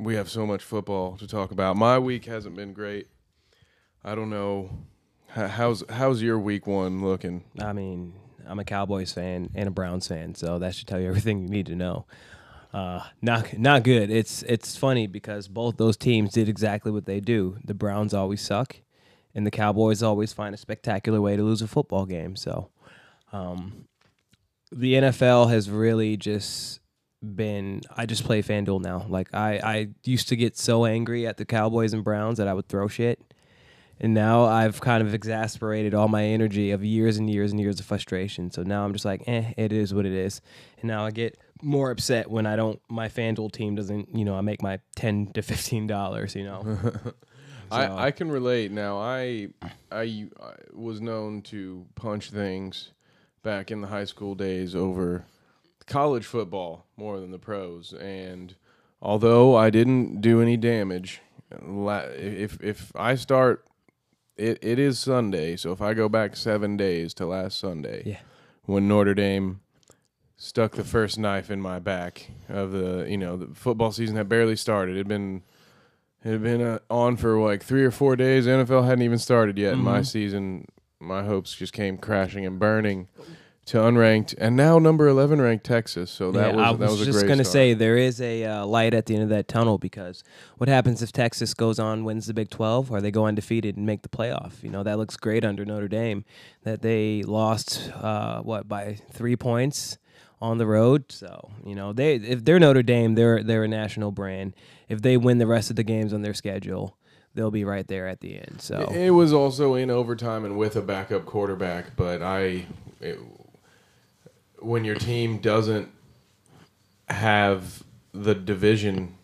we have so much football to talk about. My week hasn't been great. I don't know how's how's your week one looking. I mean, I'm a Cowboys fan and a Browns fan, so that should tell you everything you need to know. Uh, not not good. It's it's funny because both those teams did exactly what they do. The Browns always suck, and the Cowboys always find a spectacular way to lose a football game. So, um, the NFL has really just been. I just play FanDuel now. Like I I used to get so angry at the Cowboys and Browns that I would throw shit. And now I've kind of exasperated all my energy of years and years and years of frustration. So now I'm just like, eh, it is what it is. And now I get more upset when I don't, my FanDuel team doesn't, you know, I make my 10 to $15, you know. so, I, I can relate. Now I, I I was known to punch things back in the high school days over college football more than the pros, and although I didn't do any damage, if if I start, it, it is Sunday. So if I go back seven days to last Sunday, Yeah. when Notre Dame stuck the first knife in my back of the you know the football season had barely started. It had been it had been uh, on for like three or four days. The NFL hadn't even started yet. And my season, my hopes just came crashing and burning to unranked and now number eleven ranked Texas. So that Yeah, was I that was a just gonna say there is a uh, light at the end of that tunnel because what happens if Texas goes on wins the Big Twelve or they go undefeated and make the playoff? You know that looks great under Notre Dame that they lost uh, what by three points on the road. So you know they if they're Notre Dame, they're they're a national brand. If they win the rest of the games on their schedule, they'll be right there at the end. So It it was also in overtime and with a backup quarterback, but I, it, when your team doesn't have the division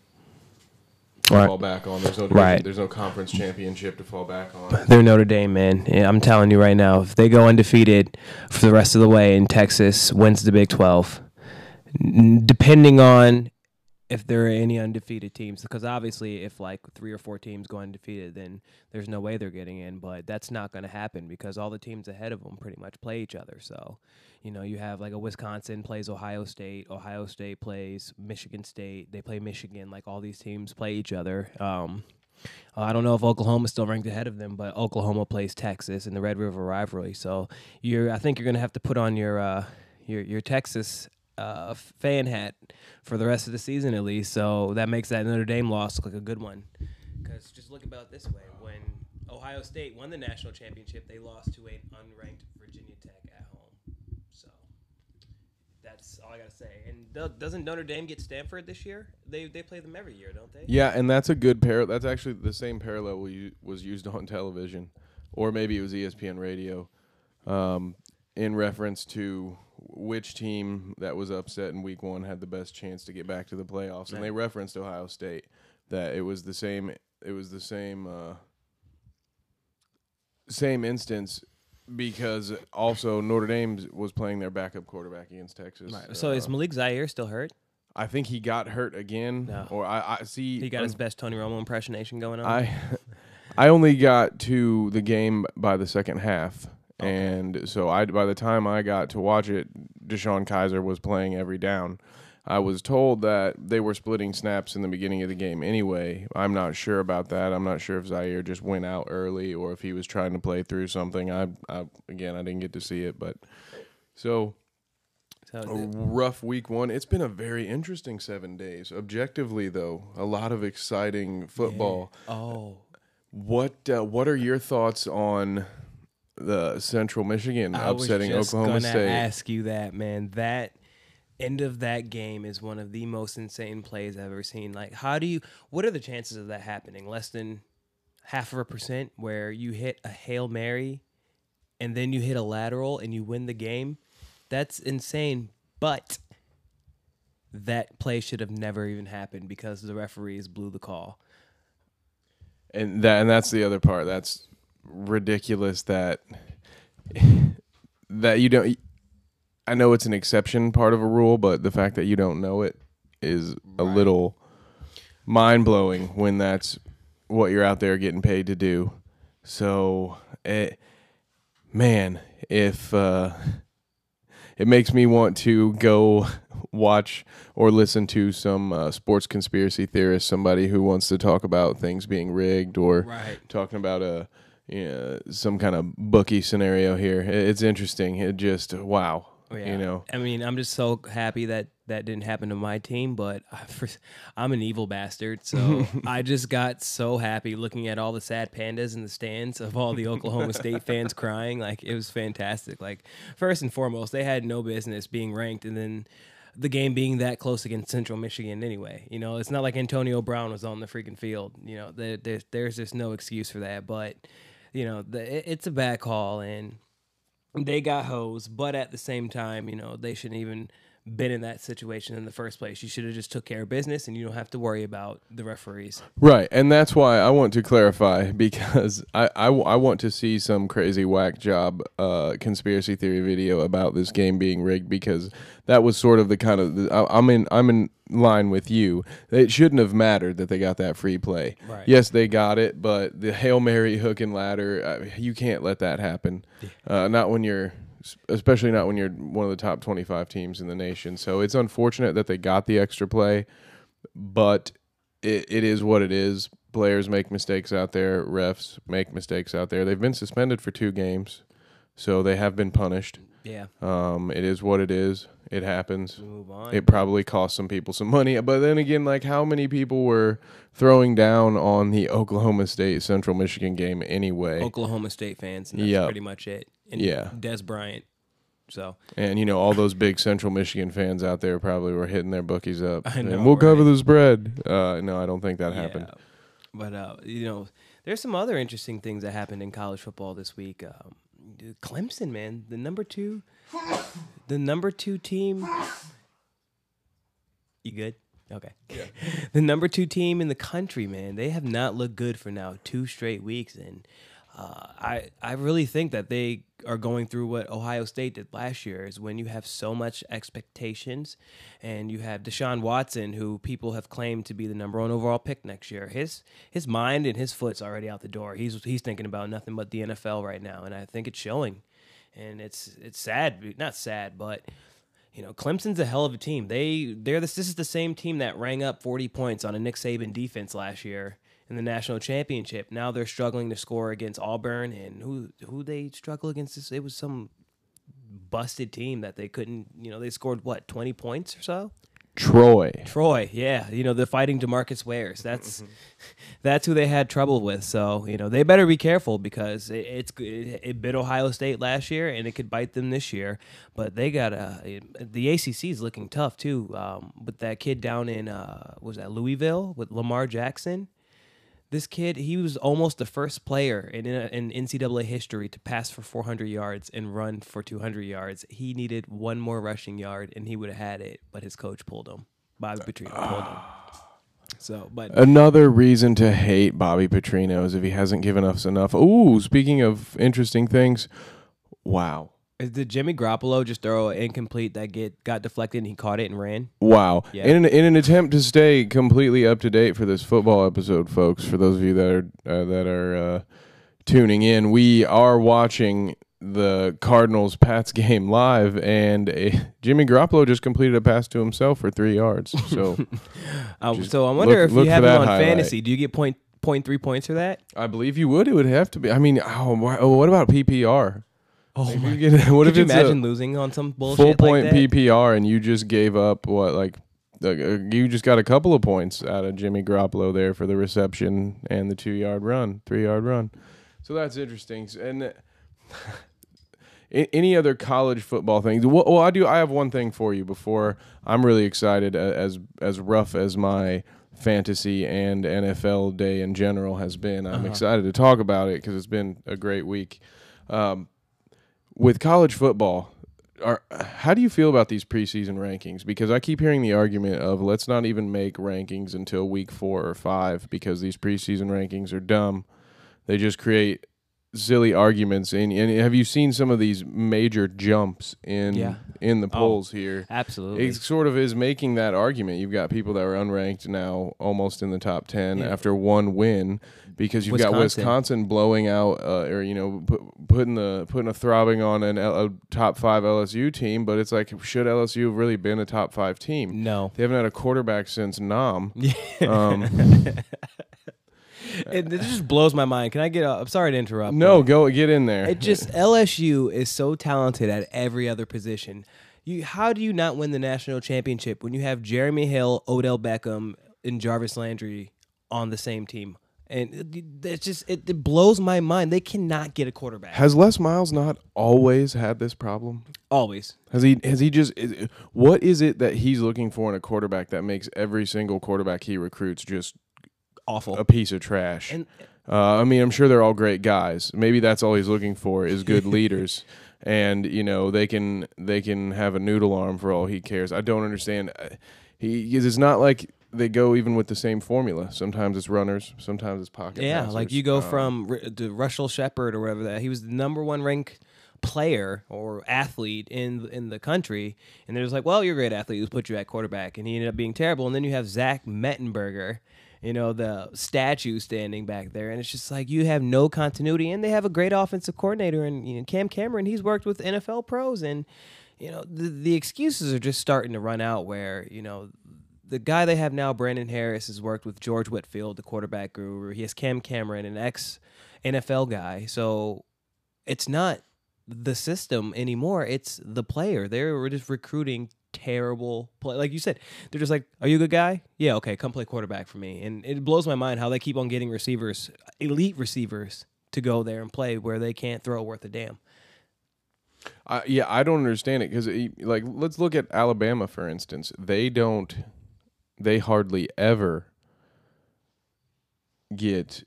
to Right. fall back on, there's no division, Right. there's no conference championship to fall back on. They're Notre Dame, man. Yeah, I'm telling you right now, if they go undefeated for the rest of the way and Texas wins the Big 12, depending on if there are any undefeated teams, because obviously if like three or four teams go undefeated, then there's no way they're getting in. But that's not going to happen because all the teams ahead of them pretty much play each other. So, you know, you have like a Wisconsin plays Ohio State, Ohio State plays Michigan State, they play Michigan. Like all these teams play each other. Um, uh, I don't know if Oklahoma's still ranked ahead of them, but Oklahoma plays Texas in the Red River rivalry. So you're, I think you're going to have to put on your uh, your your Texas uh, fan hat for the rest of the season at least. So that makes that Notre Dame loss look like a good one. Because just look about it this way: when Ohio State won the national championship, they lost to an unranked Virginia Tech that's all I gotta say. And do- doesn't Notre Dame get Stanford this year? They they play them every year, don't they? Yeah, and that's a good pair. That's actually the same parallel we, was used on television, or maybe it was ESPN radio, um, in reference to which team that was upset in week one had the best chance to get back to the playoffs, and they referenced Ohio State. That it was the same. It was the same. Uh, same instance. Because also Notre Dame was playing their backup quarterback against Texas. Right. So is Uh, Malik Zaire still hurt? I think he got hurt again, No. or I, I see. He got his best Tony Romo impersonation going on. I I only got to the game by the second half, and so I by the time I got to watch it, DeShone Kizer was playing every down. I was told that they were splitting snaps in the beginning of the game anyway. I'm not sure about that. I'm not sure if Zaire just went out early or if he was trying to play through something. I, I again, I didn't get to see it, but so a rough week one. It's been a very interesting seven days. Objectively, though, a lot of exciting football. oh, What uh, What are your thoughts on the Central Michigan I upsetting Oklahoma State? ask you that, man. That end of that game is one of the most insane plays I've ever seen. Like, how do you? What are the chances of that happening? Less than half of a percent, where you hit a hail mary, and then you hit a lateral and you win the game. That's insane. But that play should have never even happened because the referees blew the call. and that and that's the other part. That's ridiculous. That that you don't. I know it's an exception part of a rule, but the fact that you don't know it is a little mind blowing when that's what you're out there getting paid to do. So, it, man, if uh, it makes me want to go watch or listen to some uh, sports conspiracy theorist, somebody who wants to talk about things being rigged or Right. talking about a you know, some kind of bookie scenario here. It's interesting. It just wow, yeah. you know. I mean, I'm just so happy that that didn't happen to my team, but I, I'm an evil bastard. So I just got so happy looking at all the sad pandas in the stands of all the Oklahoma State fans crying. Like, it was fantastic. Like, first and foremost, they had no business being ranked. And then the game being that close against Central Michigan anyway. You know, it's not like Antonio Brown was on the freaking field. You know, there, there's, there's just no excuse for that. But, you know, the, it, it's a bad call. And they got hosed, but at the same time, you know, they shouldn't even been in that situation in the first place. You should have just took care of business, and you don't have to worry about the referees. Right, and that's why I want to clarify because I, I, I want to see some crazy whack job uh, conspiracy theory video about this game being rigged because that was sort of the kind of I, I'm in I'm in line with you. It shouldn't have mattered that they got that free play. Right. Yes, they got it, but the hail mary hook and ladder, uh, you can't let that happen. Uh, not when you're especially not when you're one of the top 25 teams in the nation. So it's unfortunate that they got the extra play, but it, it is what it is. Players make mistakes out there. Refs make mistakes out there. They've been suspended for two games, so they have been punished. Yeah, Um, it is what it is. It happens. move on. It probably cost some people some money, but then again, like how many people were throwing down on the Oklahoma State Central Michigan game anyway? Oklahoma State fans, and that's Yeah. pretty much it. And Yeah. Dez Bryant. So And you know, all those big Central Michigan fans out there probably were hitting their bookies up. I and we'll cover right? the spread. Uh, no, I don't think that happened. Yeah. But uh, you know, there's some other interesting things that happened in college football this week. Um, Clemson, man, the number two, the number two team. You good? Okay. the number two team in the country, man, they have not looked good for now two straight weeks, and uh, I I really think that they are going through what Ohio State did last year. Is when you have so much expectations, and you have Deshaun Watson, who people have claimed to be the number one overall pick next year. His his mind and his foot's already out the door. He's he's thinking about nothing but the NFL right now, and I think it's showing. And it's it's sad, not sad, but you know, Clemson's a hell of a team. They they're this this is the same team that rang up 40 points on a Nick Saban defense last year in the national championship. Now they're struggling to score against Auburn and who who they struggle against this it was some busted team that they couldn't, you know, they scored what, 20 points or so? Troy. Troy, yeah, you know the fighting Demarcus Wares. That's that's who they had trouble with. So you know they better be careful because it, it's it, it bit Ohio State last year and it could bite them this year. But they got a the ACC is looking tough too. Um, with that kid down in uh, was that Louisville with Lamar Jackson. This kid, he was almost the first player in in NCAA history to pass for 400 yards and run for 200 yards. He needed one more rushing yard, and he would have had it, but his coach pulled him. Bobby Petrino pulled him. So, but Another reason to hate Bobby Petrino is if he hasn't given us enough. Ooh, speaking of interesting things, wow. Did Jimmy Garoppolo just throw an incomplete that get got deflected and he caught it and ran? Wow. Yeah. In, an, in an attempt to stay completely up to date for this football episode, folks, for those of you that are uh, that are uh, tuning in, we are watching the Cardinals Pats game live, and uh, Jimmy Garoppolo just completed a pass to himself for three yards. So Uh, so I wonder look- if look you have him on highlight. fantasy. Do you get point point three points for that? I believe you would. It would have to be. I mean, oh, oh, what about PPR? Oh If you get- what Could if you it's imagine a losing on some bullshit full like point that? PPR and you just gave up what like. uh, uh, You just got a couple of points out of Jimmy Garoppolo there for the reception and the two yard run, three yard run. So that's interesting. And uh, any other college football things? Well, well, I do. I have one thing for you before I'm really excited. uh, As as rough as my fantasy and NFL day in general has been, I'm Uh-huh. excited to talk about it because it's been a great week. Um, with college football, are how do you feel about these preseason rankings? Because I keep hearing the argument of let's not even make rankings until week four or five because these preseason rankings are dumb. They just create silly arguments. And, and have you seen some of these major jumps in Yeah. in the Oh. polls here? Absolutely. It sort of is making that argument. You've got people that are unranked now, almost in the top ten Yeah. after one win, because you've got Wisconsin. Wisconsin blowing out, uh, or you know, pu- putting the putting a throbbing on an L- a top five LSU team. But it's like, should LSU have really been a top five team? no. They haven't had a quarterback since Nam. Um, It, it just blows my mind. Can I get? i I'm sorry to interrupt. no, go get in there. It just LSU is so talented at every other position. You, how do you not win the national championship when you have Jeremy Hill, Odell Beckham, and Jarvis Landry on the same team? And it- it's just it, it blows my mind. They cannot get a quarterback. Has Les Miles not always had this problem? Always. Has he? Has he just? Is, what is it that he's looking for in a quarterback that makes every single quarterback he recruits just Awful. a piece of trash? And Uh, I mean, I'm sure they're all great guys. Maybe that's all he's looking for is good leaders, and you know they can they can have a noodle arm for all he cares. I don't understand. He He it's not like they go even with the same formula. Sometimes it's runners, sometimes it's pocket. yeah, passers. like you go Um, from R- to Russell Shepard or whatever that he was the number one ranked player or athlete in in the country, and they're just like, well, you're a great athlete. Let's put you at quarterback, and he ended up being terrible. And then you have Zach Mettenberger, you know, the statue standing back there, and it's just like you have no continuity. And they have a great offensive coordinator, and you know, Cam Cameron, he's worked with NFL pros, and you know, the the excuses are just starting to run out. Where you know the guy they have now, Brandon Harris, has worked with George Whitfield, the quarterback guru. He has Cam Cameron, an ex NFL guy. So it's not the system anymore. It's the player. They're just recruiting terrible play. Like you said, they're just like, "Are you a good guy? Yeah, okay, come play quarterback for me." And it blows my mind how they keep on getting receivers, elite receivers, to go there and play where they can't throw worth a damn. I, yeah, I don't understand it because, like, let's look at Alabama for instance. They don't, they hardly ever get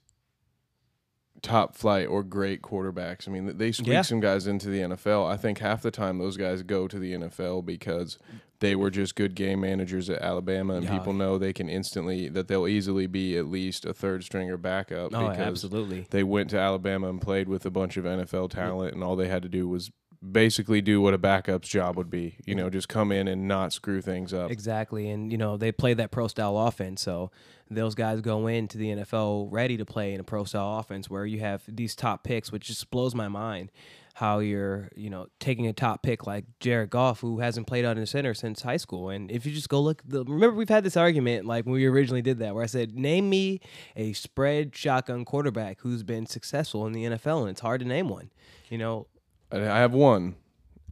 top flight or great quarterbacks. I mean, they squeak Yeah. some guys into the NFL. I think half the time those guys go to the NFL because they were just good game managers at Alabama, and Yeah. people know they can instantly that they'll easily be at least a third stringer backup Oh, because absolutely. they went to Alabama and played with a bunch of NFL talent, and all they had to do was basically do what a backup's job would be. You know, just come in and not screw things up. Exactly. And, you know, they play that pro style offense. So those guys go into the NFL ready to play in a pro style offense where you have these top picks, which just blows my mind how you're, you know, taking a top pick like Jared Goff, who hasn't played under center since high school. And if you just go look, the, remember we've had this argument like when we originally did that, where I said, name me a spread shotgun quarterback who's been successful in the NFL. And it's hard to name one. You know, I have one.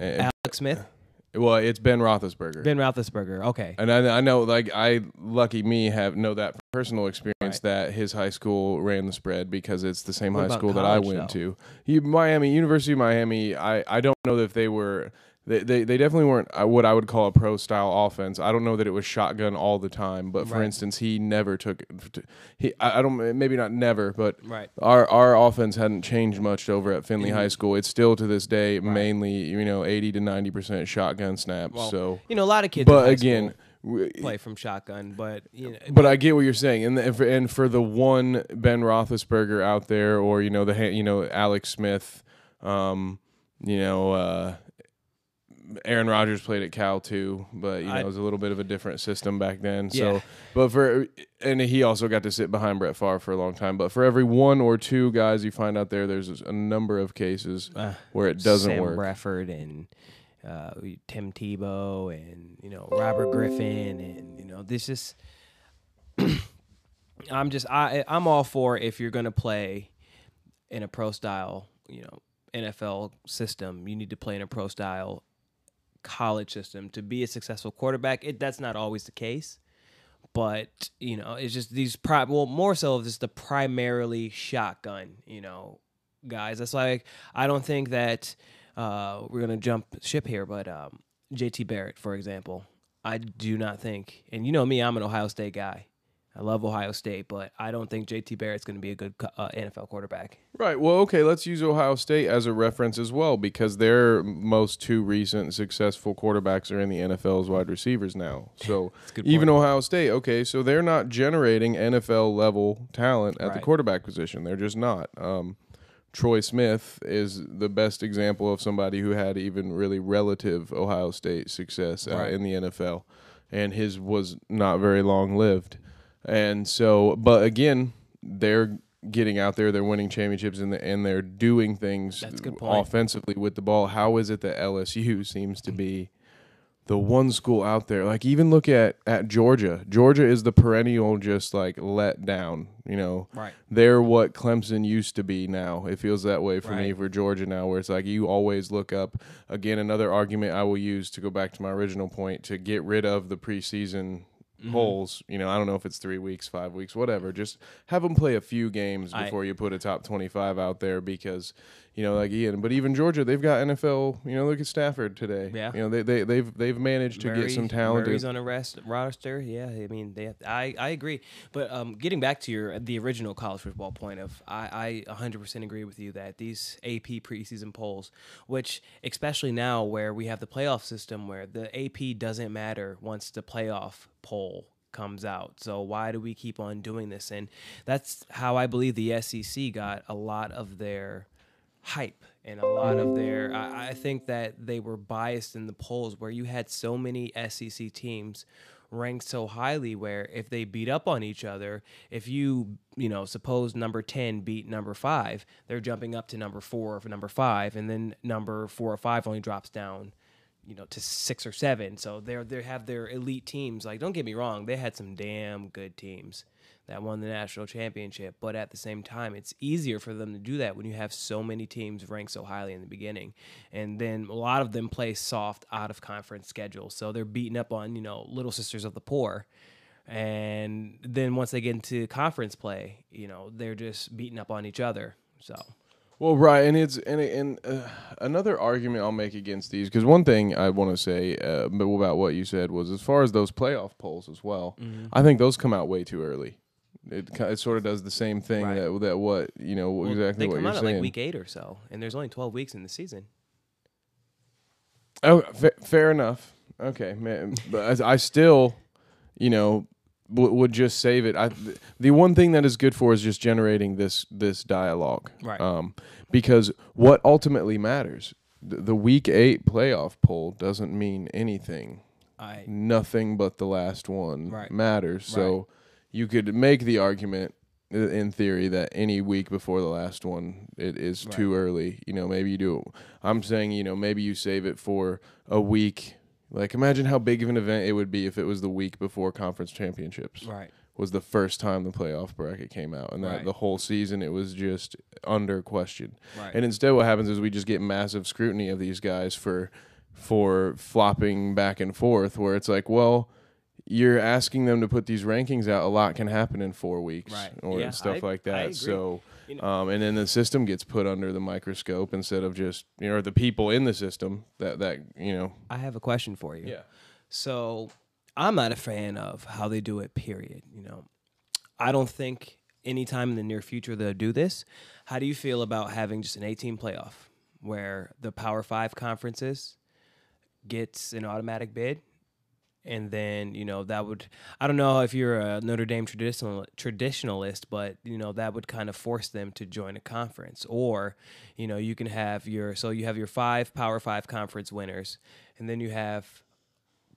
Alex Smith, well, it's Ben Roethlisberger. Ben Roethlisberger. Okay. and I, I know, like, I lucky me have know that from personal experience Right. that his high school ran the spread because it's the same What high about school that I college, went though? to. He, Miami University of Miami. I, I don't know if they were. They, they, they definitely weren't uh, what I would call a pro style offense. I don't know that it was shotgun all the time, but for Right. instance, he never took he I don't maybe not never, but Right. our our offense hadn't changed much over at Findlay High School. It's still to this day mainly you know eighty to ninety percent shotgun snaps. Well, so, You know, a lot of kids. but again, school w- play from shotgun, but you know, but I get what you're saying, and the, and for, and for the one Ben Roethlisberger out there, or you know the you know Alex Smith, um, you know uh, Aaron Rodgers played at Cal too, but you know I- it was a little bit of a different system back then. Yeah. So, but for and he also got to sit behind Brett Favre for a long time. But for every one or two guys you find out there, there's a number of cases uh, where it doesn't Sam work. Bradford and uh, Tim Tebow and you know Robert Griffin and you know this is. I'm just I I'm all for if you're gonna play in a pro style you know NFL system, you need to play in a pro style college system to be a successful quarterback. It that's not always the case. But you know, it's just these pri- well more so just the primarily shotgun, you know, guys. That's like I don't think that uh, we're gonna jump ship here, but um, JT Barrett, for example, I do not think, and you know me, I'm an Ohio State guy. I love Ohio State, but I don't think JT Barrett's going to be a good uh, NFL quarterback. Right. Well, okay, let's use Ohio State as a reference as well because their most two recent successful quarterbacks are in the NFL as wide receivers now. So That's a good even. Ohio State, okay, so they're not generating NFL level talent at the quarterback position. They're just not. Um, Troy Smith is the best example of somebody who had even really relative Ohio State success uh, Right. in the NFL, and his was not very long lived. And so, but again, they're getting out there, they're winning championships, and, and they're doing things That's good point. offensively with the ball. How is it that LSU seems to mm. be the one school out there? Like, even look at at Georgia. Georgia is the perennial, just like let down. You know, Right. they're what Clemson used to be now. It feels that way for me for Georgia now, where it's like you always look up. Again, another argument I will use to go back to my original point to get rid of the preseason Mm-hmm. polls. You know, I don't know if it's three weeks, five weeks, whatever. Just have them play a few games I- before you put a top twenty-five out there because. You know, like Ian, but even Georgia, they've got NFL. You know, look at Stafford today. Yeah. You know, they they they've they've managed to get some talent. Murray's on a rest roster. Yeah, I mean, they. Have, I I agree. But um, getting back to your the original college football point of, I I 100% agree with you that these AP preseason polls, which especially now where we have the playoff system where the AP doesn't matter once the playoff poll comes out. So why do we keep on doing this? And that's how I believe the SEC got a lot of their hype and a lot of their I, I think that they were biased in the polls where you had so many SEC teams ranked so highly where if they beat up on each other if you you know suppose number 10 beat number 5 they're jumping up to number 4 or number 5 and then number 4 or 5 only drops down you know to 6 or 7 so they're they have their elite teams like don't get me wrong they had some damn good teams that won the national championship. But at the same time, it's easier for them to do that when you have so many teams ranked so highly in the beginning. And then a lot of them play soft out of conference schedules. So they're beating up on, you know, little sisters of the poor. And then once they get into conference play, you know, they're just beating up on each other. So Well, right, and it's and and uh, another argument I'll make against these because one thing I want to say uh, about what you said was as far as those playoff polls as well. Mm-hmm. I think those come out way too early. It it sort of does the same thing Right. that that what you know well, exactly they what come you're out at saying. like week eight or so. And there's only 12 weeks in the season. Oh, fa- fair enough. Okay, man, but as I still, you know, w- would just save it. I th- the one thing that is good for is just generating this this dialogue, Right. Um, because what ultimately matters, the, the week eight playoff poll doesn't mean anything. I Nothing but the last one Right. matters. So you could make the argument in theory that any week before the last one it is too early. You know, maybe you do. I'm saying, you know, maybe you save it for a week. Like imagine how big of an event it would be if it was the week before conference championships. right. Was the first time the playoff bracket came out and that Right. the whole season it was just under question. Right. And instead what happens is we just get massive scrutiny of these guys for for flopping back and forth where it's like, well, you're asking them to put these rankings out. A lot can happen in four weeks, Right. or Yeah, stuff I- like that. So, um, and then the system gets put under the microscope instead of just you know the people in the system that that you know. I have a question for you. Yeah. So I'm not a fan of how they do it, period. You know, I don't think anytime in the near future they'll do this. How do you feel about having just an 18 playoff where the Power Five conferences gets an automatic bid? And then you know that would I don't know if you're a Notre Dame traditional traditionalist, but you know that would kind of force them to join a conference. Or you know you can have your so you have your five Power Five conference winners, and then you have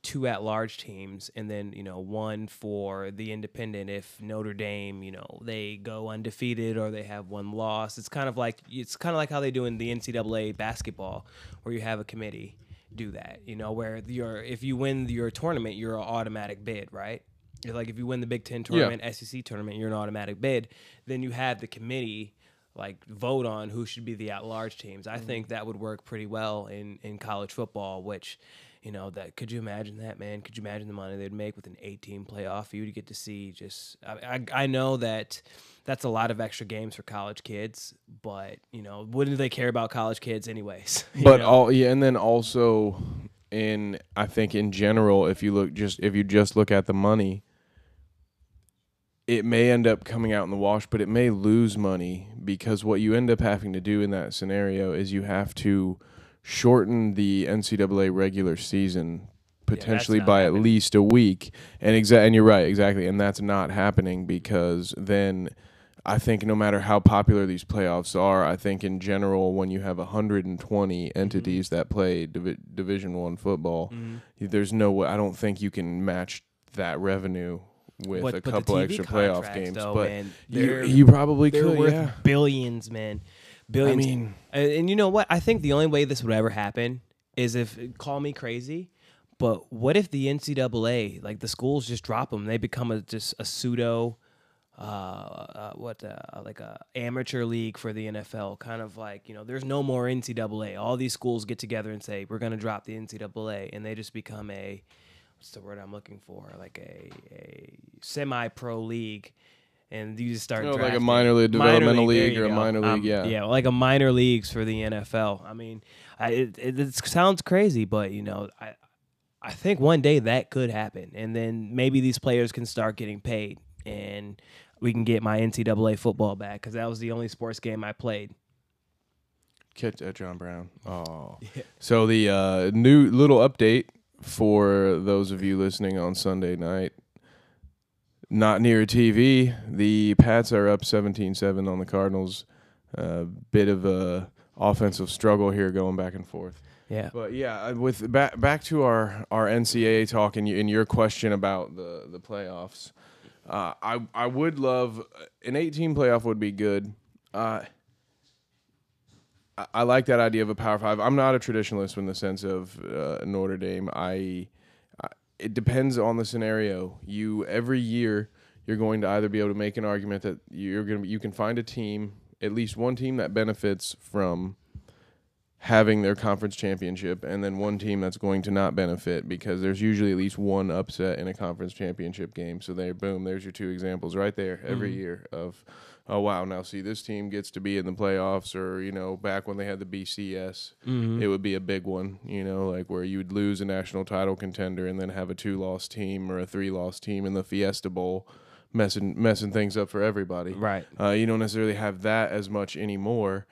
two at large teams and then you know one for the independent if Notre Dame you know they go undefeated or they have one loss it's kind of like it's kind of like how they do in the NCAA basketball where you have a committee do that you know where you're if you win your tournament you're an automatic bid right You're like if you win the Big Ten tournament SEC tournament you're an automatic bid then you have the committee like vote on who should be the at-large teams. I mm-hmm. think that would work pretty well in in college football. Which, you know, that could you imagine that man? Could you imagine the money they'd make with an 18 playoff? You'd get to see just. I, I I know that that's a lot of extra games for college kids, but you know, wouldn't they care about college kids anyways? But know? all yeah, and then also in I think in general, if you look just if you just look at the money, it may end up coming out in the wash, but it may lose money because what you end up having to do in that scenario is you have to shorten the NCAA regular season potentially not by happening. at least a week. And exa- and you're right, exactly. And that's not happening because then I think no matter how popular these playoffs are, I think in general, when you have 120 mm-hmm. entities that play divi- Division One football, mm-hmm. there's no way. I don't think you can match that revenue with But- a couple extra playoff games. though, but man, you, you probably could. worth yeah. billions, man. Billions. mean- and, and you know what? I think the only way this would ever happen is if call me crazy, but what if the NCAA, like the schools, just drop them? They become a just a pseudo, uh, uh what, uh, like a amateur league for the NFL. Kind of like you know, there's no more NCAA. All these schools get together and say we're going to drop the NCAA, and they just become a what's the word I'm looking for? Like a a semi-pro league. And you just start Oh, like a minor league, developmental there league you or a minor league, Um, yeah. yeah, like a minor leagues for the NFL. I mean, I, it, it, it sounds crazy, but you know, I I think one day that could happen, and then maybe these players can start getting paid, and we can get my NCAA football back because that was the only sports game I played. Catch uh, John Brown. Oh, yeah. so the uh, new little update for those of you listening on Sunday night, not near a TV. The Pats are up 17-7 on the Cardinals. A bit of a offensive struggle here, going back and forth. Yeah, But yeah, uh, with back back to our our NCAA talk and, you, and your question about the the playoffs, uh, I I would love an 18 playoff would be good. Uh, I, I like that idea of a Power Five. I'm not a traditionalist in the sense of uh, Notre Dame. I it depends on the scenario. You every year you're going to either be able to make an argument that you're going to you can find a team, at least one team that benefits from having their conference championship and then one team that's going to not benefit because there's usually at least one upset in a conference championship game. So there boom, there's your two examples right there every mm-hmm. year of oh wow, now see this team gets to be in the playoffs or you know, back when they had the BCS, it would be a big one, you know, like where you would lose a national title contender and then have a two loss team or a three loss team in the Fiesta Bowl messing messing things up for everybody. right. Uh, you don't necessarily have that as much anymore,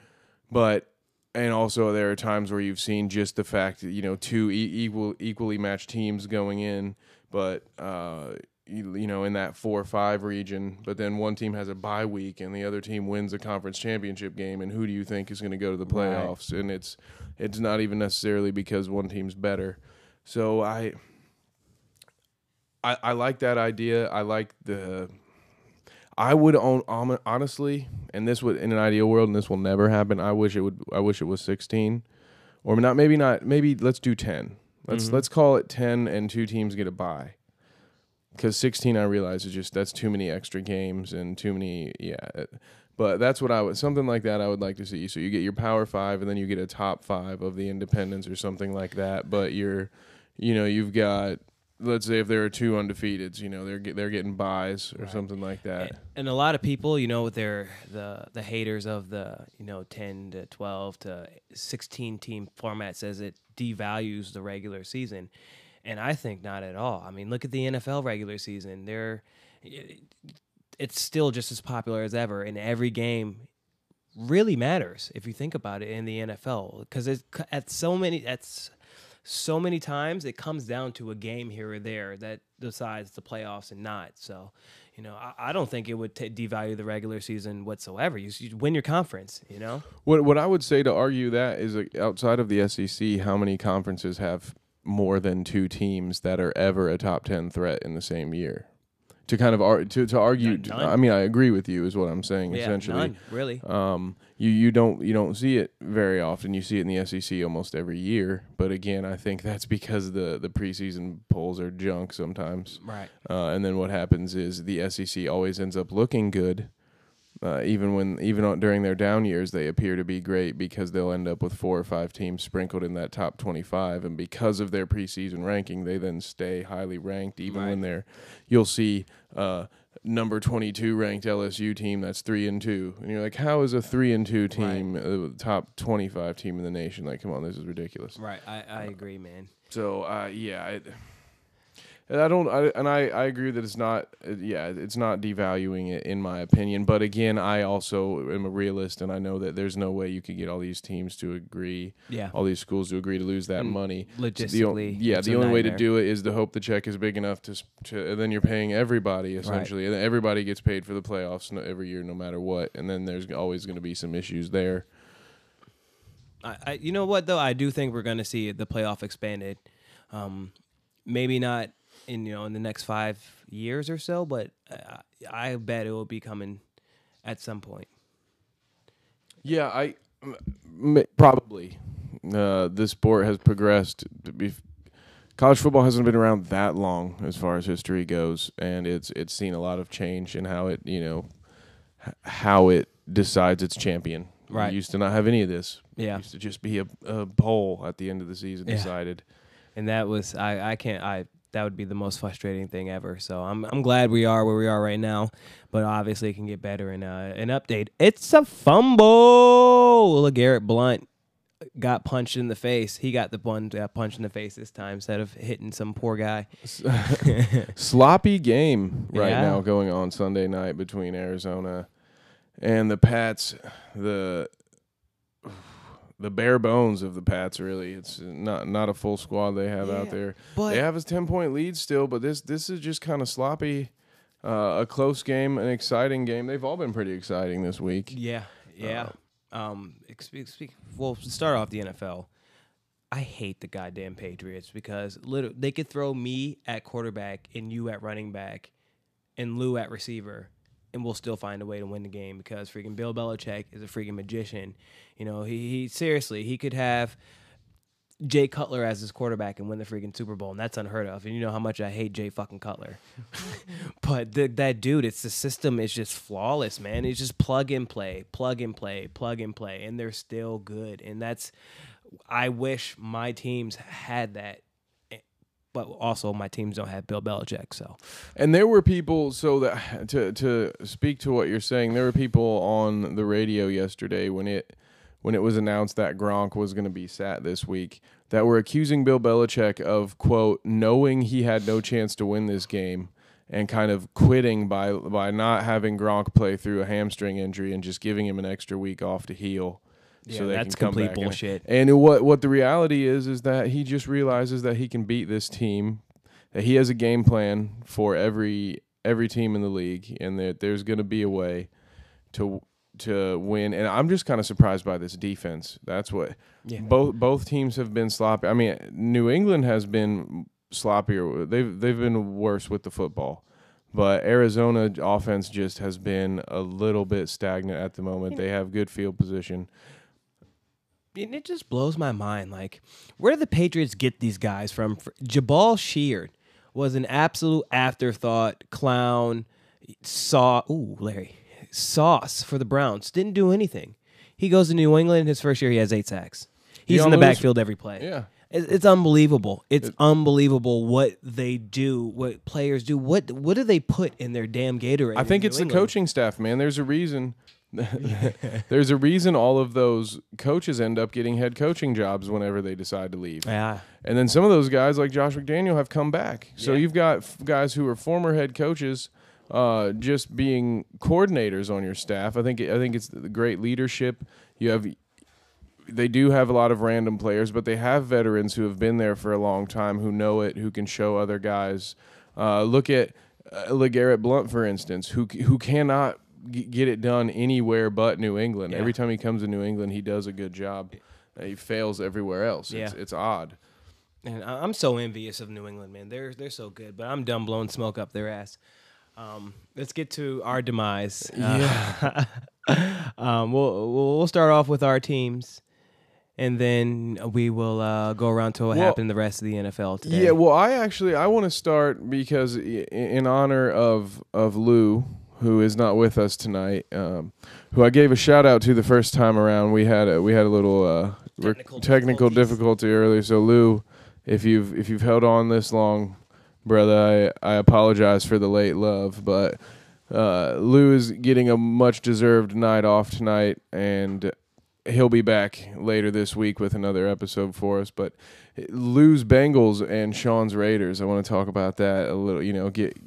but and also there are times where you've seen just the fact that you know two e- equal equally matched teams going in, but uh, you, know in that four or five region, but then one team has a bye week and the other team wins a conference championship game, and who do you think is going to go to the Right. playoffs? And it's it's not even necessarily because one team's better. So I. I, I like that idea. I like the I would own honestly, and this would in an ideal world, and this will never happen. I wish it would. I wish it was sixteen, or not. Maybe not. Maybe let's do ten. Let's mm-hmm. let's call it ten, and two teams get a bye. Because sixteen, I realize is just that's too many extra games and too many. Yeah, uh, but that's what I would something like that. I would like to see. So you get your power five, and then you get a top five of the independents or something like that. But you're, you know, you've got. Let's say if there are two undefeateds, you know they're get, they're getting buys or something like that. And, and a lot of people, you know, they're the the haters of the you know ten to twelve to sixteen team format says it devalues the regular season, and I think not at all. I mean, look at the NFL regular season; they're it's still just as popular as ever, and every game really matters if you think about it in the NFL because at so many at so many times it comes down to a game here or there that decides the playoffs and not. So, you know, I, I don't think it would t- devalue the regular season whatsoever. You, you win your conference, you know. What what I would say to argue that is like, outside of the SEC, how many conferences have more than two teams that are ever a top ten threat in the same year? To kind of ar- to to argue. I mean, I agree with you is what I'm saying. Yeah, essentially, none really. um, you you don't you don't see it very often. You see it in the SEC almost every year. But again, I think that's because the the preseason polls are junk sometimes. Right. Uh, and then what happens is the SEC always ends up looking good, uh, even when even on, during their down years they appear to be great because they'll end up with four or five teams sprinkled in that top twenty five, and because of their preseason ranking, they then stay highly ranked even when they're. You'll see uh, number twenty two ranked LSU team that's three and two, and you're like, how is a three and two team uh, top twenty five team in the nation? Like, come on, this is ridiculous. Right. I, I agree, man. So uh, yeah, And I don't, I, and I, I agree that it's not, yeah, it's not devaluing it in my opinion. But again, I also am a realist, and I know that there's no way you could get all these teams to agree, Yeah. all these schools to agree to lose that Mm, money. The Logistically, yeah, it's the only way to do it is to hope the check is big enough to, to and then you're paying everybody essentially, and then everybody gets paid for the playoffs every year, no matter what. And then there's always going to be some issues there. I, I, you know what though? I do think we're going to see the playoff expanded. Um, maybe not in you know in the next five years or so, but I, I bet it will be coming at some point. Yeah, I m- probably uh, this sport has progressed. be- College football hasn't been around that long as far as history goes, and it's it's seen a lot of change in how it you know h- how it decides its champion. Right. We used to not have any of this. Yeah. It used to just be a, a poll at the end of the season Yeah. decided. and that was I I can't I that would be the most frustrating thing ever. So I'm I'm glad we are where we are right now, but obviously it can get better. And uh, an update, it's a fumble. LeGarrette Blunt got punched in the face. He got the one got punched in the face this time instead of hitting some poor guy. Sloppy game right Yeah. now going on Sunday night between Arizona and the Pats. The the bare bones of the Pats really. It's not not a full squad they have out there. but- they have a ten point lead still, but this this is just kind of sloppy. Uh, a close game, an exciting game. They've all been pretty exciting this week. Yeah, yeah. um, speak, speak, well, to start off the NFL, I hate the goddamn Patriots because literally they could throw me at quarterback and you at running back, and Lou at receiver, and we'll still find a way to win the game because freaking Bill Belichick is a freaking magician. You know, he, he seriously he could have. Jay Cutler as his quarterback and win the freaking Super Bowl, and that's unheard of. And you know how much I hate Jay fucking Cutler. but the, that dude, it's the system is just flawless, man. It's just plug and play, plug and play, plug and play, and they're still good. And that's, I wish my teams had that, but also my teams don't have Bill Belichick. So And there were people so that to to speak to what you're saying, there were people on the radio yesterday when it when it was announced that Gronk was going to be sat this week that were accusing Bill Belichick of quote knowing he had no chance to win this game and kind of quitting by by not having Gronk play through a hamstring injury and just giving him an extra week off to heal. Yeah, they that's can come complete back and- bullshit. And what what the reality is is that he just realizes that he can beat this team. That he has a game plan for every every team in the league, and that there's going to be a way to to win. And I'm just kind of surprised by this defense. That's what Yeah. both both teams have been sloppy. I mean, New England has been sloppier. They've they've been worse with the football. But Arizona offense just has been a little bit stagnant at the moment. They have good field position. And it just blows my mind. Like, where do the Patriots get these guys from? Jabaal Sheard was an absolute afterthought, clown, saw. Ooh, Larry, sauce for the Browns. Didn't do anything. He goes to New England. His first year, he has eight sacks. He's in the backfield every play. Yeah. It's, it's unbelievable. It's unbelievable what they do, what players do. What what do they put in their damn Gatorade? I think it's New the England? coaching staff, man. There's a reason. There's a reason all of those coaches end up getting head coaching jobs whenever they decide to leave. Yeah, And then some of those guys, like Josh McDaniel, have come back. So Yeah. you've got f- guys who are former head coaches, uh, just being coordinators on your staff. I think I think it's the great leadership. You have, they do have a lot of random players, but they have veterans who have been there for a long time, who know it, who can show other guys. Uh, look at uh, Legarrette Blunt, for instance, who who cannot g- get it done anywhere but New England. Yeah. Every time he comes to New England, he does a good job. Uh, He fails everywhere else. It's, Yeah. it's odd. And I'm so envious of New England, man. They're they're so good, but I'm done blowing smoke up their ass. Um, let's get to our demise. Yeah. um, we'll we'll we'll start off with our teams, and then we will uh, go around to what Well- happened in the rest of the NFL today. Yeah, well, I actually I want to start because in honor of of Lou, who is not with us tonight, um, who I gave a shout out to the first time around. We had a, we had a little uh, Technical technical difficulty earlier. So Lou, if you've if you've held on this long, brother, I I apologize for the late love, but. Uh, Lou is getting a much deserved night off tonight, and he'll be back later this week with another episode for us. But Lou's Bengals and Sean's Raiders. I want to talk about that a little. You know, get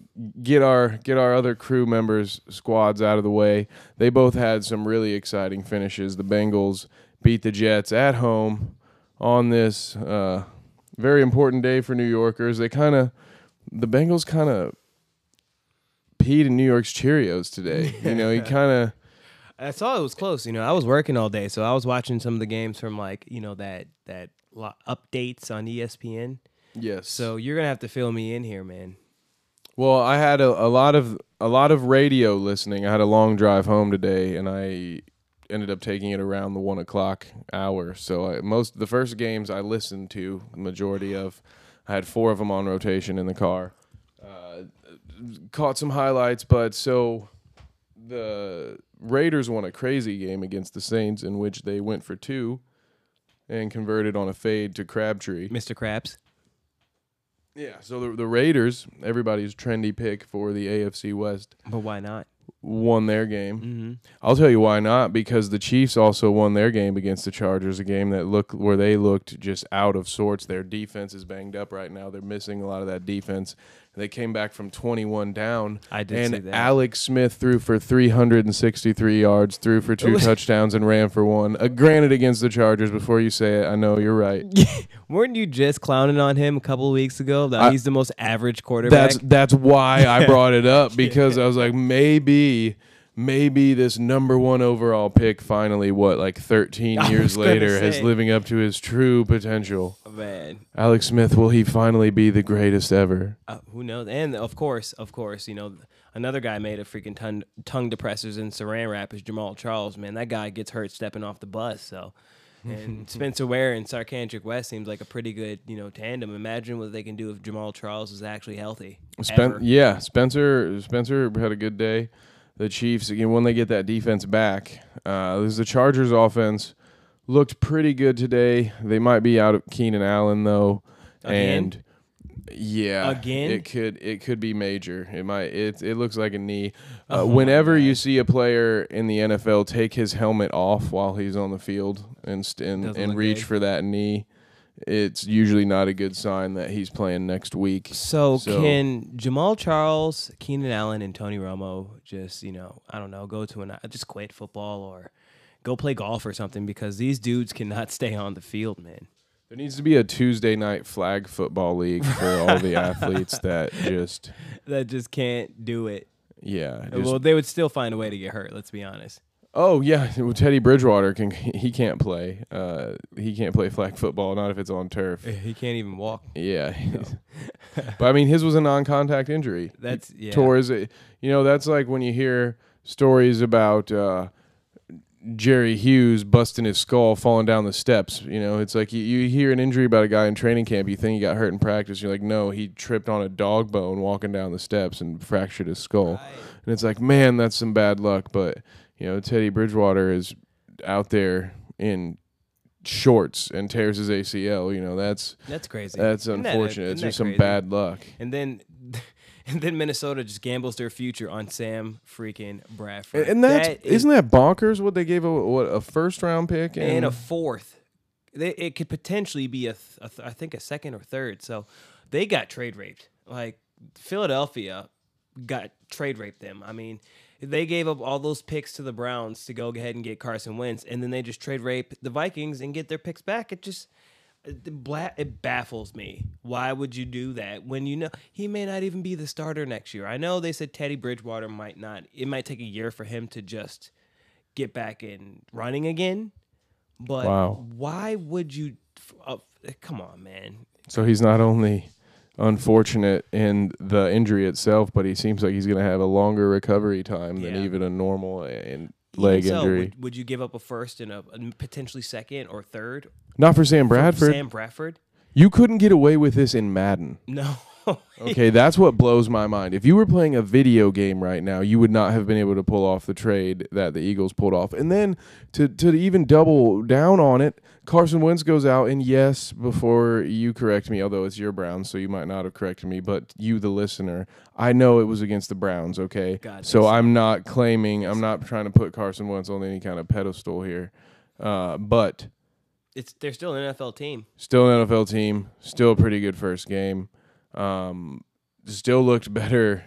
get our get our other crew members squads out of the way. They both had some really exciting finishes. The Bengals beat the Jets at home on this uh, very important day for New Yorkers. They kind of the Bengals kind of peed in New York's Cheerios today. You know, he kind of. I saw it was close. You know, I was working all day, so I was watching some of the games from like you know that that updates on ESPN. Yes. So you're gonna have to fill me in here, man. Well, I had a, a lot of a lot of radio listening. I had a long drive home today, and I ended up taking it around the one o'clock hour. So I, most the first games I listened to, the majority of, I had four of them on rotation in the car. Uh, caught some highlights, but so the Raiders won a crazy game against the Saints, in which they went for two, and converted on a fade to Crabtree. Mr. Krabs. Yeah, so the, the Raiders, everybody's trendy pick for the AFC West, But why not? won their game. Mm-hmm. I'll tell you why not because the Chiefs also won their game against the Chargers, a game that looked where they looked just out of sorts. Their defense is banged up right now. They're missing a lot of that defense. They came back from 21 down. I did and see that. Alex Smith threw for 363 yards, threw for two touchdowns, and ran for one. Uh, granted, against the Chargers. Before you say it, I know you're right. Weren't you just clowning on him a couple of weeks ago that I- he's the most average quarterback? That's that's why I brought it up because I was like, maybe, maybe this number one overall pick finally, what like 13 years later, is living up to his true potential. Man. Alex Smith, will he finally be the greatest ever? Uh, who knows? And of course, of course, you know, another guy made a freaking ton, tongue depressors and saran wrap is Jamaal Charles. Man, that guy gets hurt stepping off the bus. So, and Spencer Ware and Charcandrick West seems like a pretty good, you know, tandem. Imagine what they can do if Jamaal Charles is actually healthy. Spen- yeah, Spencer Spencer had a good day. The Chiefs again when they get that defense back. Uh, this is the Chargers offense looked pretty good today. They might be out of Keenan Allen though, Again? and yeah, Again? it could it could be major. It might it it looks like a knee. Oh Uh, my whenever you see a player in the NFL take his helmet off while he's on the field and st- and, Doesn't and look reach good. for that knee, it's usually not a good sign that he's playing next week. So, So- can Jamaal Charles, Keenan Allen, and Tony Romo just, you know, I don't know, go to an just quit football or go play golf or something because these dudes cannot stay on the field, man. There needs to be a Tuesday night flag football league for all the athletes that just That just can't do it. yeah. just- well, they would still find a way to get hurt. Let's be honest. oh yeah, well, Teddy Bridgewater can he can't play. Uh, he can't play flag football, not if it's on turf. He can't even walk. Yeah, but I mean his was a non-contact injury. That's yeah. Tore his, you know that's like when you hear stories about. Uh, Jerry Hughes busting his skull, falling down the steps. You know, it's like you, you hear an injury about a guy in training camp, you think he got hurt in practice. You're like, no, he tripped on a dog bone walking down the steps and fractured his skull. And it's like, man, that's some bad luck. But you know, Teddy Bridgewater is out there in shorts and tears his ACL. You know, that's That's crazy. that's Isn't that- unfortunate. it's that just some bad luck. And then, and then Minnesota just gambles their future on Sam freaking Bradford. And, that's That is- isn't that bonkers? What they gave a what a first round pick and, and a fourth. They, it could potentially be a, th- a th- I think a second or third. So they got trade raped. Like Philadelphia got trade raped them. I mean, they gave up all those picks to the Browns to go ahead and get Carson Wentz, and then they just trade rape the Vikings and get their picks back. It just it, it baffles me. Why would you do that when you know he may not even be the starter next year? I know they said Teddy Bridgewater might not. It might take a year for him to just get back in running again. But Wow. why would you? Uh, come on, man. so he's not only unfortunate in the injury itself, but he seems like he's going to have a longer recovery time than even a normal Even leg so, injury. Would, would you give up a first and a, a potentially second or third? Not for Sam for Bradford. Sam Bradford? You couldn't get away with this in Madden. No. Okay, that's what blows my mind. If you were playing a video game right now, you would not have been able to pull off the trade that the Eagles pulled off. And then to to even double down on it, Carson Wentz goes out and yes, before you correct me, although it's your Browns, so you might not have corrected me, but you the listener, I know it was against the Browns, okay? God, so I'm not claiming, I'm not trying to put Carson Wentz on any kind of pedestal here. Uh, but It's they're still an NFL team. still an NFL team, still a pretty good first game. Um, still looked better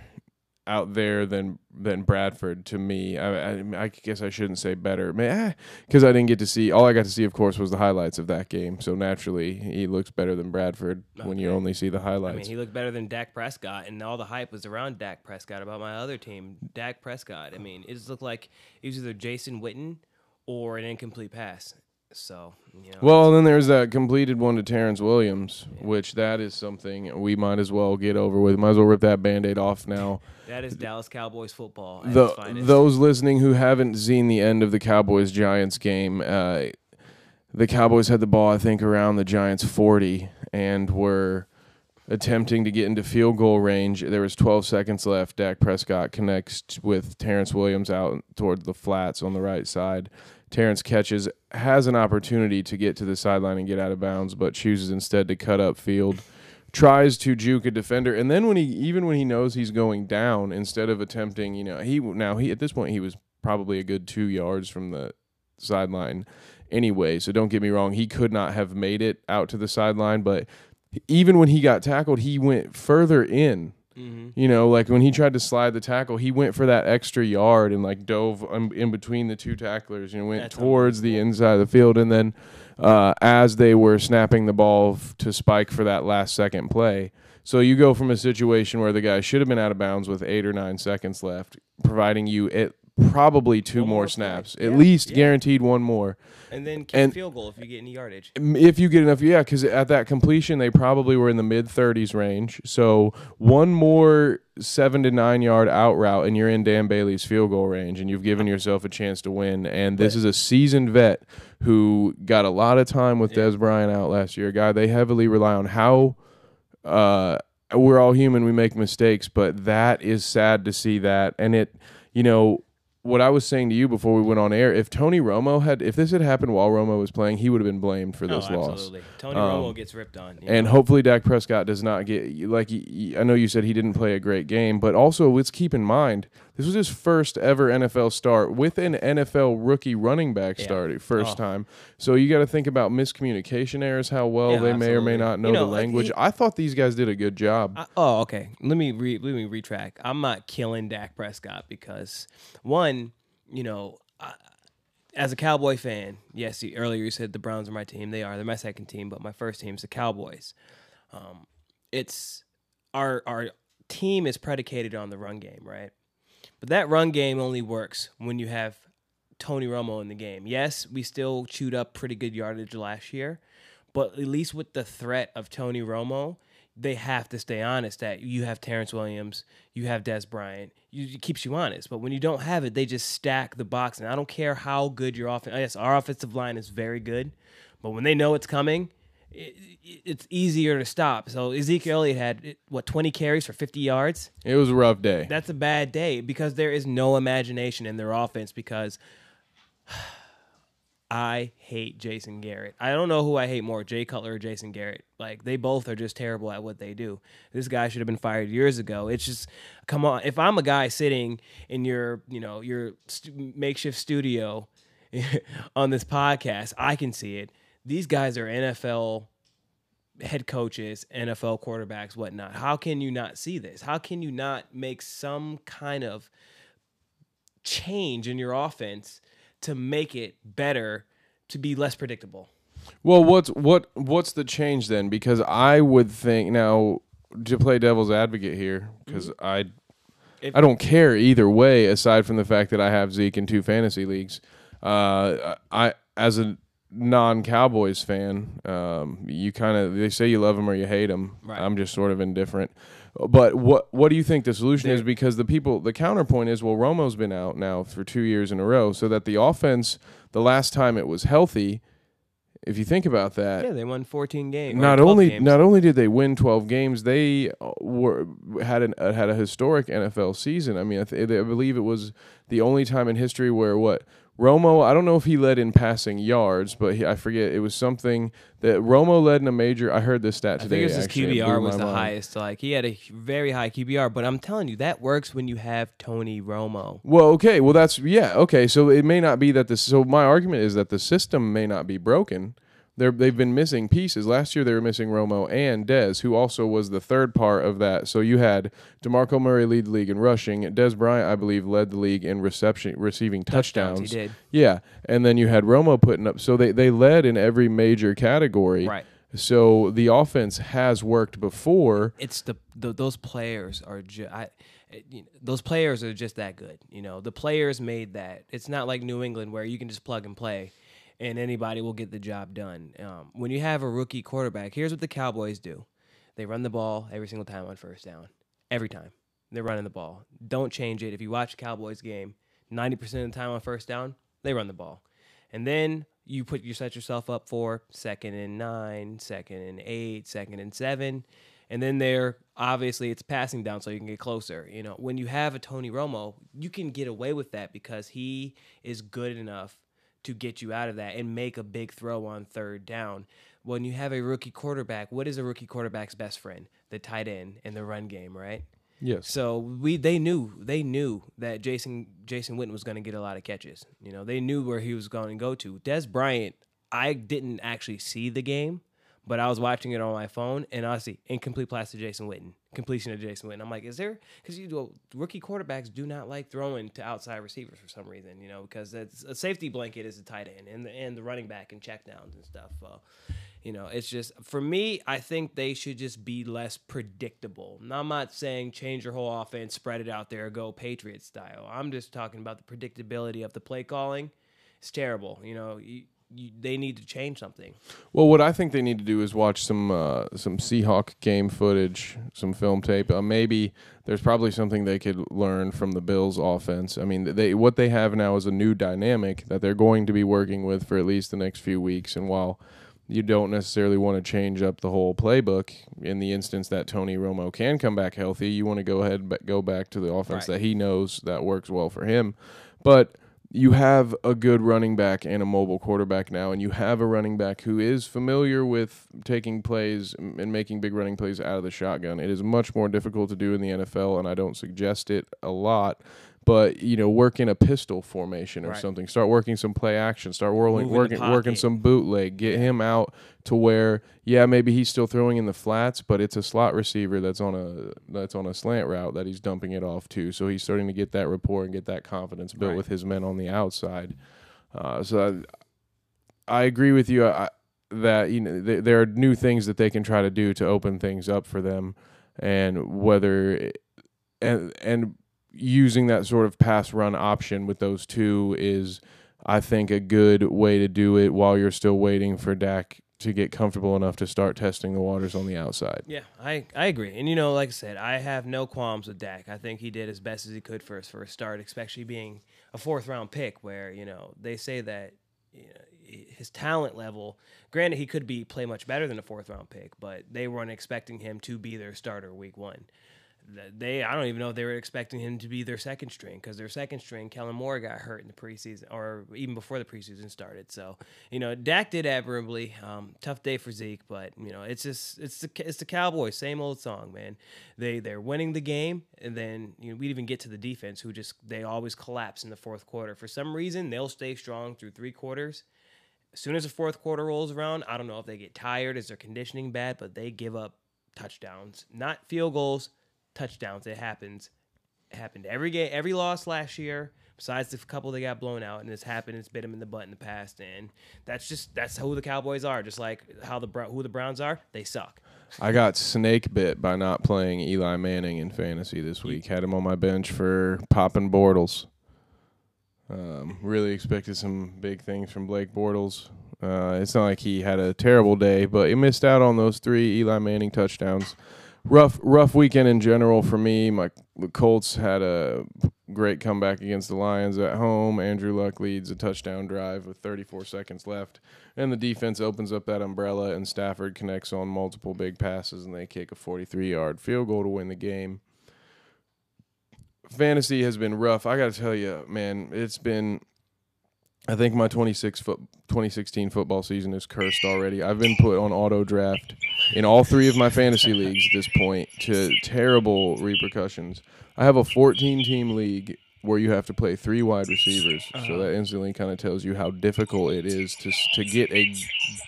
out there than than Bradford to me. I, I, I guess I shouldn't say better, because I didn't get to see. All I got to see, of course, was the highlights of that game. So naturally, he looks better than Bradford when you only see the I highlights. mean, he looked better than Dak Prescott, and all the hype was around Dak Prescott about my other team, Dak Prescott. I mean, it just looked like it was either Jason Witten or an incomplete pass. So, you know, Well, then there's that completed one to Terrence Williams, which that is something we might as well get over with. Might as well rip that band-aid off now. that is Dallas Cowboys football. The, those listening who haven't seen the end of the Cowboys Giants game, uh, the Cowboys had the ball, I think, around the Giants 40 and were attempting to get into field goal range. There was 12 seconds left. Dak Prescott connects with Terrence Williams out toward the flats on the right side. Terrence catches, has an opportunity to get to the sideline and get out of bounds, but chooses instead to cut up field. Tries to juke a defender, and then when he even when he knows he's going down, instead of attempting, you know, he now he at this point he was probably a good two yards from the sideline anyway. So don't get me wrong, he could not have made it out to the sideline, but even when he got tackled, he went further in. Mhm. You know, like when he tried to slide the tackle, he went for that extra yard and like dove in between the two tacklers. You know, went That's towards the inside of the field, and then uh, as they were snapping the ball f- to spike for that last second play. So you go from a situation where the guy should have been out of bounds with eight or nine seconds left, providing you it probably two more, more snaps, Yeah, at least yeah. guaranteed one more. and then kick and- field goal if you get any yardage. If you get enough, yeah, because at that completion, they probably were in the mid 30s range. So one more seven to nine yard out route, and you're in Dan Bailey's field goal range, and you've given yourself a chance to win. And this is a seasoned vet who got a lot of time with Yeah. Dez Bryant out last year. A guy they heavily rely on. How uh, we're all human, we make mistakes, but that is sad to see that. And it, you know, what I was saying to you before we went on air, if Tony Romo had, if this had happened while Romo was playing, he would have been blamed for this oh, loss. absolutely. Tony Um, Romo gets ripped on. And know? hopefully Dak Prescott does not get like I know you said he didn't play a great game, but also let's keep in mind this was his first ever NFL start with an NFL rookie running back Yeah. start first Oh. time. So you got to think about miscommunication errors, how well Yeah, they may or may not know, You know, the language. he- I thought these guys did a good job. I, oh, okay. Let me re, let me retract. I'm not killing Dak Prescott because one, you know, I, as a Cowboy fan, yes, you, earlier you said the Browns are my team. They are. They're my second team, but my first team is the Cowboys. Um, it's our our team is predicated on the run game, right? But that run game only works when you have Tony Romo in the game. Yes, we still chewed up pretty good yardage last year, but at least with the threat of Tony Romo, they have to stay honest that you have Terrence Williams, you have Dez Bryant. You, it keeps you honest. But when you don't have it, they just stack the box. And I don't care how good your offense. Yes, our offensive line is very good, but when they know it's coming, it, it- it's easier to stop. So Ezekiel Elliott had what 20 carries for 50 yards. It was a rough day. That's a bad day because there is no imagination in their offense because I hate Jason Garrett. I don't know who I hate more, Jay Cutler or Jason Garrett. Like they both are just terrible at what they do. This guy should have been fired years ago. It's just come on. If I'm a guy sitting in your, you know, your st- makeshift studio on this podcast, I can see it. These guys are NFL head coaches, NFL quarterbacks, whatnot. How can you not see this? How can you not make some kind of change in your offense to make it better, to be less predictable? Well, what's what what's the change then? Because I would think now to play devil's advocate here, because I If- I don't care either way. Aside from the fact that I have Zeke in two fantasy leagues, uh, I as a non-Cowboys fan, um, you kind of they say you love them or you hate them. Right. I'm just sort of indifferent. But what what do you think the solution is? Because the people, the counterpoint is, well, Romo's been out now for two years in a row, so that the offense, the last time it was healthy, if you think about that, Yeah, they won 14 games. not only games. not only did they win 12 games, they uh, were had an uh, had a historic NFL season. I mean, I, th- I believe it was the only time in history where what Romo, I don't know if he led in passing yards, but he, I forget it was something that Romo led in a major. I heard this stat today. I think it was his actually, it QBR was the mind. highest. Like he had a very high QBR, but I'm telling you that works when you have Tony Romo. Well, okay. Well, that's yeah. Okay, so it may not be that the so my argument is that the system may not be broken. They're, they've been missing pieces. Last year they were missing Romo and Dez, who also was the third part of that. So you had DeMarco Murray lead the league in rushing. Dez Bryant, I believe, led the league in reception receiving touchdowns. He did Yeah, and then you had Romo putting up. So they they led in every major category. right. So the offense has worked before. It's the, the those players are ju- I, it- you know, those players are just that good. You know, the players made that. It's not like New England where you can just plug and play, and anybody will get the job done. Um, when you have a rookie quarterback, here's what the Cowboys do: they run the ball every single time on first down. Every time they're running the ball. Don't change it. If you watch a Cowboys game, ninety percent of the time on first down, they run the ball, and then you put you set yourself up for second and nine, second and eight, second and seven, and then there obviously it's passing down so you can get closer. You know, when you have a Tony Romo, you can get away with that because he is good enough to get you out of that and make a big throw on third down. When you have a rookie quarterback, what is a rookie quarterback's best friend? The tight end in the run game, right? Yes. So we they knew they knew that Jason Jason Witten was going to get a lot of catches. You know, they knew where he was going to go to. Dez Bryant, I didn't actually see the game, but I was watching it on my phone, and honestly, incomplete pass to Jason Witten, completion to Jason Witten. I'm like, is there because you do rookie quarterbacks do not like throwing to outside receivers for some reason, you know, because it's a safety blanket is a tight end and the and the running back and checkdowns and stuff. Uh, you know, it's just for me. I think they should just be less predictable. Now, I'm not saying change your whole offense, spread it out there, go Patriot style. I'm just talking about the predictability of the play calling. It's terrible. You know, you, you, they need to change something. Well, what I think they need to do is watch some uh, some Seahawk game footage, some film tape. Uh, maybe there's probably something they could learn from the Bills' offense. I mean, they what they have now is a new dynamic that they're going to be working with for at least the next few weeks. And while you don't necessarily want to change up the whole playbook in the instance that Tony Romo can come back healthy, you want to go ahead and go back to the offense Right. that he knows that works well for him. But you have a good running back and a mobile quarterback now, and you have a running back who is familiar with taking plays and making big running plays out of the shotgun. It is much more difficult to do in the NFL, and I don't suggest it a lot. But you know, work in a pistol formation or Right. something. Start working some play action. Start whirling, Move in the working, working some bootleg. Get him out to where, yeah, maybe he's still throwing in the flats, but it's a slot receiver that's on a that's on a slant route that he's dumping it off to. So he's starting to get that rapport and get that confidence built Right. with his men on the outside. Uh, so I, I agree with you I, that you know th- there are new things that they can try to do to open things up for them, and whether and and using that sort of pass run option with those two is, I think, a good way to do it while you're still waiting for Dak to get comfortable enough to start testing the waters on the outside. Yeah, I, I agree. And you know, like I said, I have no qualms with Dak. I think he did as best as he could for his first start, especially being a fourth round pick where, you know, they say that you know, his talent level, granted he could be play much better than a fourth round pick, but they weren't expecting him to be their starter week 1. Th- They, I don't even know if they were expecting him to be their second string because their second string, Kellen Moore, got hurt in the preseason or even before the preseason started. So, you know, Dak did admirably. Um, tough day for Zeke, but you know, it's just it's the it's the Cowboys, same old song, man. They they're winning the game, and then you know we even get to the defense, who just they always collapse in the fourth quarter. For some reason, they'll stay strong through three quarters. As soon as the fourth quarter rolls around, I don't know if they get tired, is their conditioning bad, but they give up touchdowns, not field goals, touchdowns. It happens. It happened every game, every loss last year. Besides the couple they got blown out, and it's happened. It's bit them in the butt in the past, and that's just that's who the Cowboys are. Just like how the who the Browns are, they suck. I got snake bit by not playing Eli Manning in fantasy this week. Had him on my bench for popping Bortles. Um, really expected some big things from Blake Bortles. Uh, it's not like he had a terrible day, but he missed out on those three Eli Manning touchdowns. Rough, rough weekend in general for me. My the Colts had a great comeback against the Lions at home. Andrew Luck leads a touchdown drive with 34 seconds left, and the defense opens up that umbrella, and Stafford connects on multiple big passes, and they kick a 43-yard field goal to win the game. Fantasy has been rough. I got to tell you, man, it's been I think my 26 foot 2016 football season is cursed already. I've been put on auto draft in all three of my fantasy leagues at this point to terrible repercussions. I have a 14 team league where you have to play three wide receivers, so uh-huh. that instantly kind of tells you how difficult it is to to get a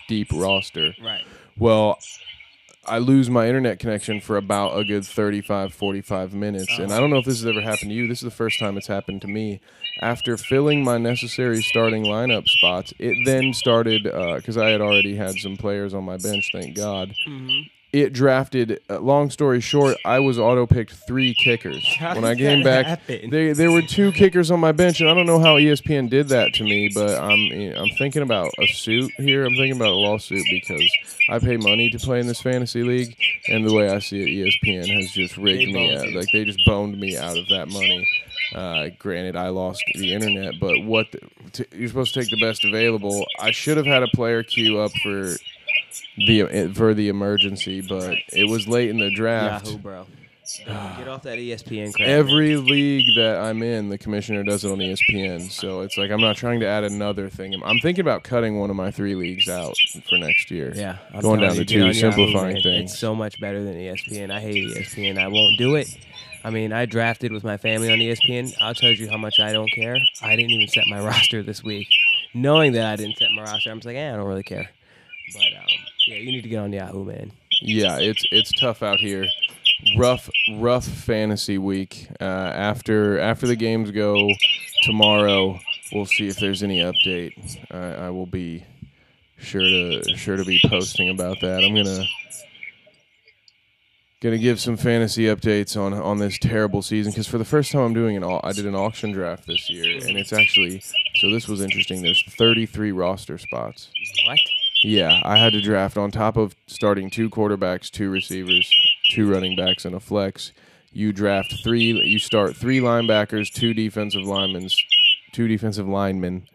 deep roster. Right. Well, I lose my internet connection for about a good 35, 45 minutes. And I don't know if this has ever happened to you. This is the first time it's happened to me. After filling my necessary starting lineup spots, it then started, uh, because I had already had some players on my bench, thank God. Mm-hmm. It drafted, uh, long story short, I was auto picked three kickers. How when I came back, happen? they, there were two kickers on my bench, and I don't know how ESPN did that to me, but I'm I'm thinking about a suit here. I'm thinking about a lawsuit because I pay money to play in this fantasy league, and the way I see it, ESPN has just rigged me out. Like they just boned me out of that money. Uh, granted, I lost the internet, but what the, t- you're supposed to take the best available. I should have had a player queue up for the for the emergency, but it was late in the draft. Yahoo, bro. Get off that ESPN crap. Every league that I'm in, the commissioner does it on ESPN. So it's like I'm not trying to add another thing. I'm thinking about cutting one of my three leagues out for next year. Yeah, I'm Going down to two, Yahoo, simplifying man. things. It's so much better than ESPN. I hate ESPN. I won't do it. I mean, I drafted with my family on ESPN. I'll tell you how much I don't care. I didn't even set my roster this week, knowing that I didn't set my roster. I'm just like, eh, I don't really care. But um, yeah, you need to get on Yahoo, man. Yeah, it's it's tough out here. Rough, rough fantasy week. Uh, after after the games go tomorrow, we'll see if there's any update. I, I will be sure to sure to be posting about that. I'm gonna gonna give some fantasy updates on on this terrible season because for the first time I'm doing an au- I did an auction draft this year and it's actually so this was interesting. There's 33 roster spots. What? Yeah, I had to draft on top of starting two quarterbacks, two receivers, two running backs, and a flex. You draft three. You start three linebackers, two defensive linemen, two defensive linemen,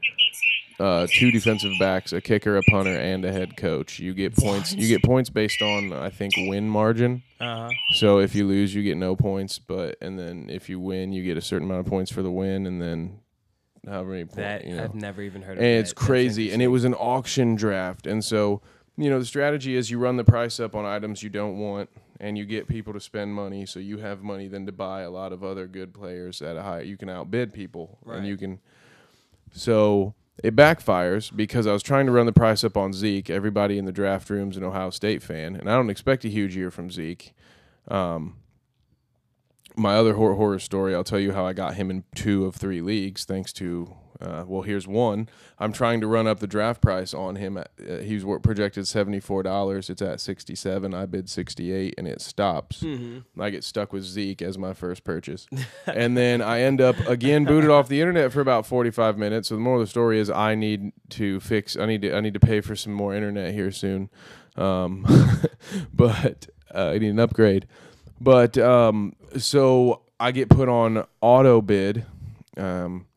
uh, two defensive backs, a kicker, a punter, and a head coach. You get points. You get points based on I think win margin. Uh huh. So if you lose, you get no points. But and then if you win, you get a certain amount of points for the win, and then however many points. That you know I've never even heard of. and that. it's That's crazy and it was an auction draft and so you know the strategy is you run the price up on items you don't want and you get people to spend money so you have money then to buy a lot of other good players at a high you can outbid people Right. and you can so it backfires because I was trying to run the price up on Zeke. Everybody in the draft room's an Ohio State fan, and I don't expect a huge year from Zeke. Um, my other horror, horror story, I'll tell you how I got him in two of three leagues thanks to. Uh, well, here's one. I'm trying to run up the draft price on him. At, uh, he's projected seventy four dollars. It's at sixty seven. I bid sixty eight, and it stops. I get stuck with Zeke as my first purchase, and then I end up again booted off the internet for about forty five minutes. So the moral of the story is I need to fix. I need to. I need to pay for some more internet here soon. Um, but uh, I need an upgrade. But um, so I get put on auto bid. Um,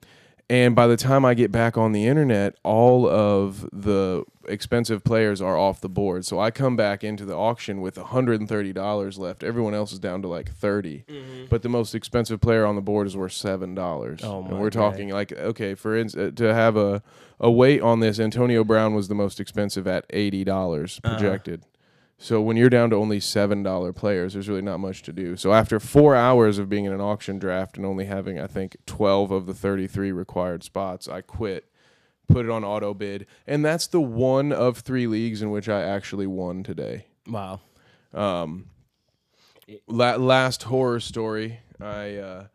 and by the time I get back on the internet, all of the expensive players are off the board. So I come back into the auction with $130 left. Everyone else is down to like 30. But the most expensive player on the board is worth $7. Oh and we're God. talking like okay, for instance, to have a a weight on this, Antonio Brown was the most expensive at $80 Uh-huh. So when you're down to only seven dollar players, there's really not much to do. So after four hours of being in an auction draft and only having, I think, twelve of the thirty-three required spots, I quit, put it on auto bid, and that's the one of three leagues in which I actually won today. wow. La- last horror story, I uh,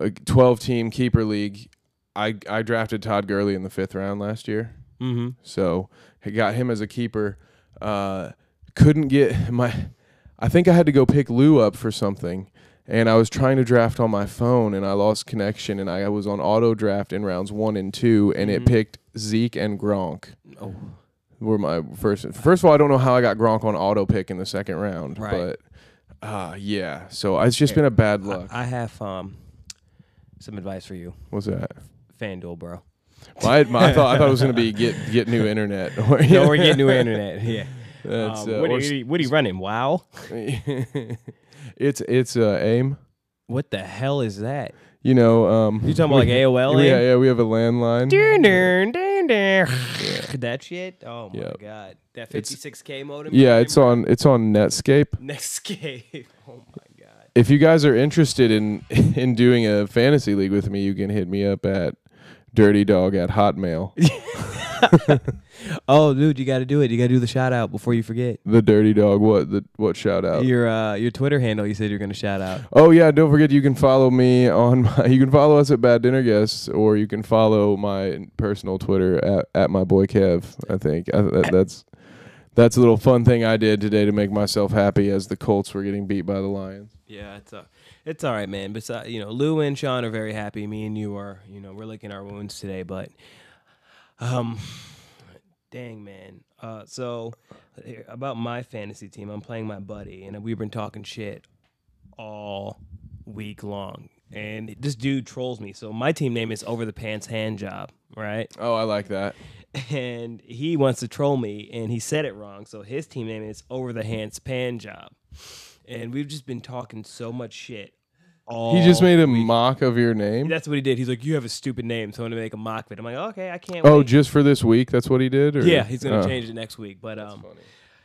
a twelve-team keeper league. I I drafted Todd Gurley in the fifth round last year. Mm-hmm. So I got him as a keeper. Uh, couldn't get my. I think I had to go pick Lou up for something, and I was trying to draft on my phone, and I lost connection, and I was on auto draft in rounds one and two, and it Mhm. picked Zeke and Gronk. Oh, Were my first. First of all, I don't know how I got Gronk on auto pick in the second round, Right. but uh, yeah. So it's just been a bad luck. I, I have um some advice for you, What's that? FanDuel, bro. My, my, I thought I thought it was gonna be get get new internet. No, we're getting new internet. Yeah. That's, Um, uh, what, are you, what are you running? Wow. it's it's uh, aim. What the hell is that? you know, um, You talking about like AOL? yeah, yeah, we have a landline. That shit? Oh my Yep. god. That It's- 56k modem? Yeah, it's on it's on Netscape. Netscape. Oh my god. If you guys are interested in in doing a fantasy league with me, you can hit me up at Dirty Dog at Hotmail. Oh, dude, you got to do it. You got to do the shout out before you forget. the Dirty Dog. What the what shout out? Your uh, your Twitter handle. You said you're gonna shout out. Oh yeah, don't forget you can follow me on my, you can follow us at Bad Dinner Guests or you can follow my personal Twitter at, at my boy Kev. I think I, that, that's that's a little fun thing I did today to make myself happy as the Colts were getting beat by the Lions. Yeah, it's uh, it's all right, man. But you know, Lou and Sean are very happy. Me and you are. You know, we're licking our wounds today. But, um, dang, man. Uh, so about my fantasy team, I'm playing my buddy, and we've been talking shit all week long. And this dude trolls me. So my team name is Over the Pants Hand Job, right? Oh, I like that. and he wants to troll me and he said it wrong so his team name is over the hands pan job and we've just been talking so much shit all He just made a week. mock of your name. that's what he did he's like you have a stupid name so i'm gonna make a mock of it i'm like okay i can't Oh, wait. just for this week? That's what he did? Or? yeah he's gonna Oh. change it next week but um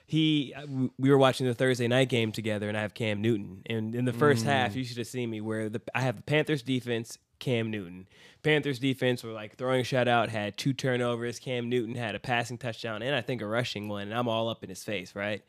he we were watching the Thursday night game together and I have Cam Newton and in the first Mm. half you should have seen me where the I have the Panthers defense Cam Newton Panthers defense were like throwing a shutout had two turnovers Cam Newton had a passing touchdown and I think a rushing one and I'm all up in his face right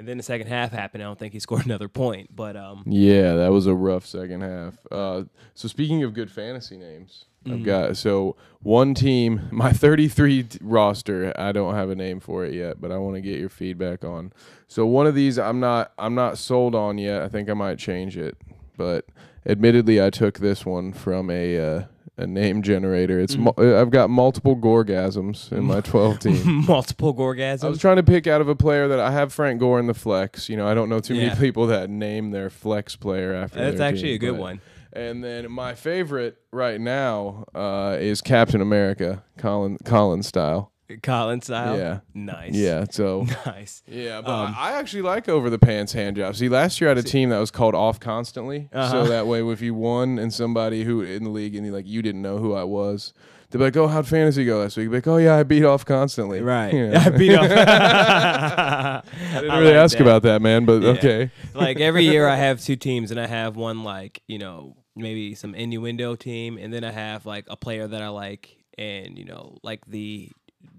and then the second half happened I don't think he scored another point but um Yeah, that was a rough second half. Uh, so speaking of good fantasy names, Mm-hmm. I've got so one team, my 33 t- roster. I don't have a name for it yet, but I want to get your feedback on. So one of these, I'm not, I'm not sold on yet. I think I might change it, but admittedly, I took this one from a uh, a name generator. It's Mm-hmm. mul- I've got multiple gorgasms in my 12 team. multiple gorgasms. I was trying to pick out of a player that I have Frank Gore in the flex. You know, I don't know too Yeah. many people that name their flex player after. that's actually team, a good but- one And then my favorite right now uh, is Captain America, Colin Colin style. Colin style Yeah. nice Yeah, so nice yeah, but Um, I I actually like over the pants hand job. See, last year I had a team that was called off constantly, Uh-huh. so that way if you won and somebody who in the league and you like you didn't know who I was, they'd be like, "Oh, how'd fantasy go last week?" Be like, "Oh yeah, I beat off constantly." right You know? I beat off. I didn't really ask about that, man, but Yeah. okay. like every year I have two teams and I have one like, you know, maybe some innuendo team and then I have like a player that I like and, you know, like the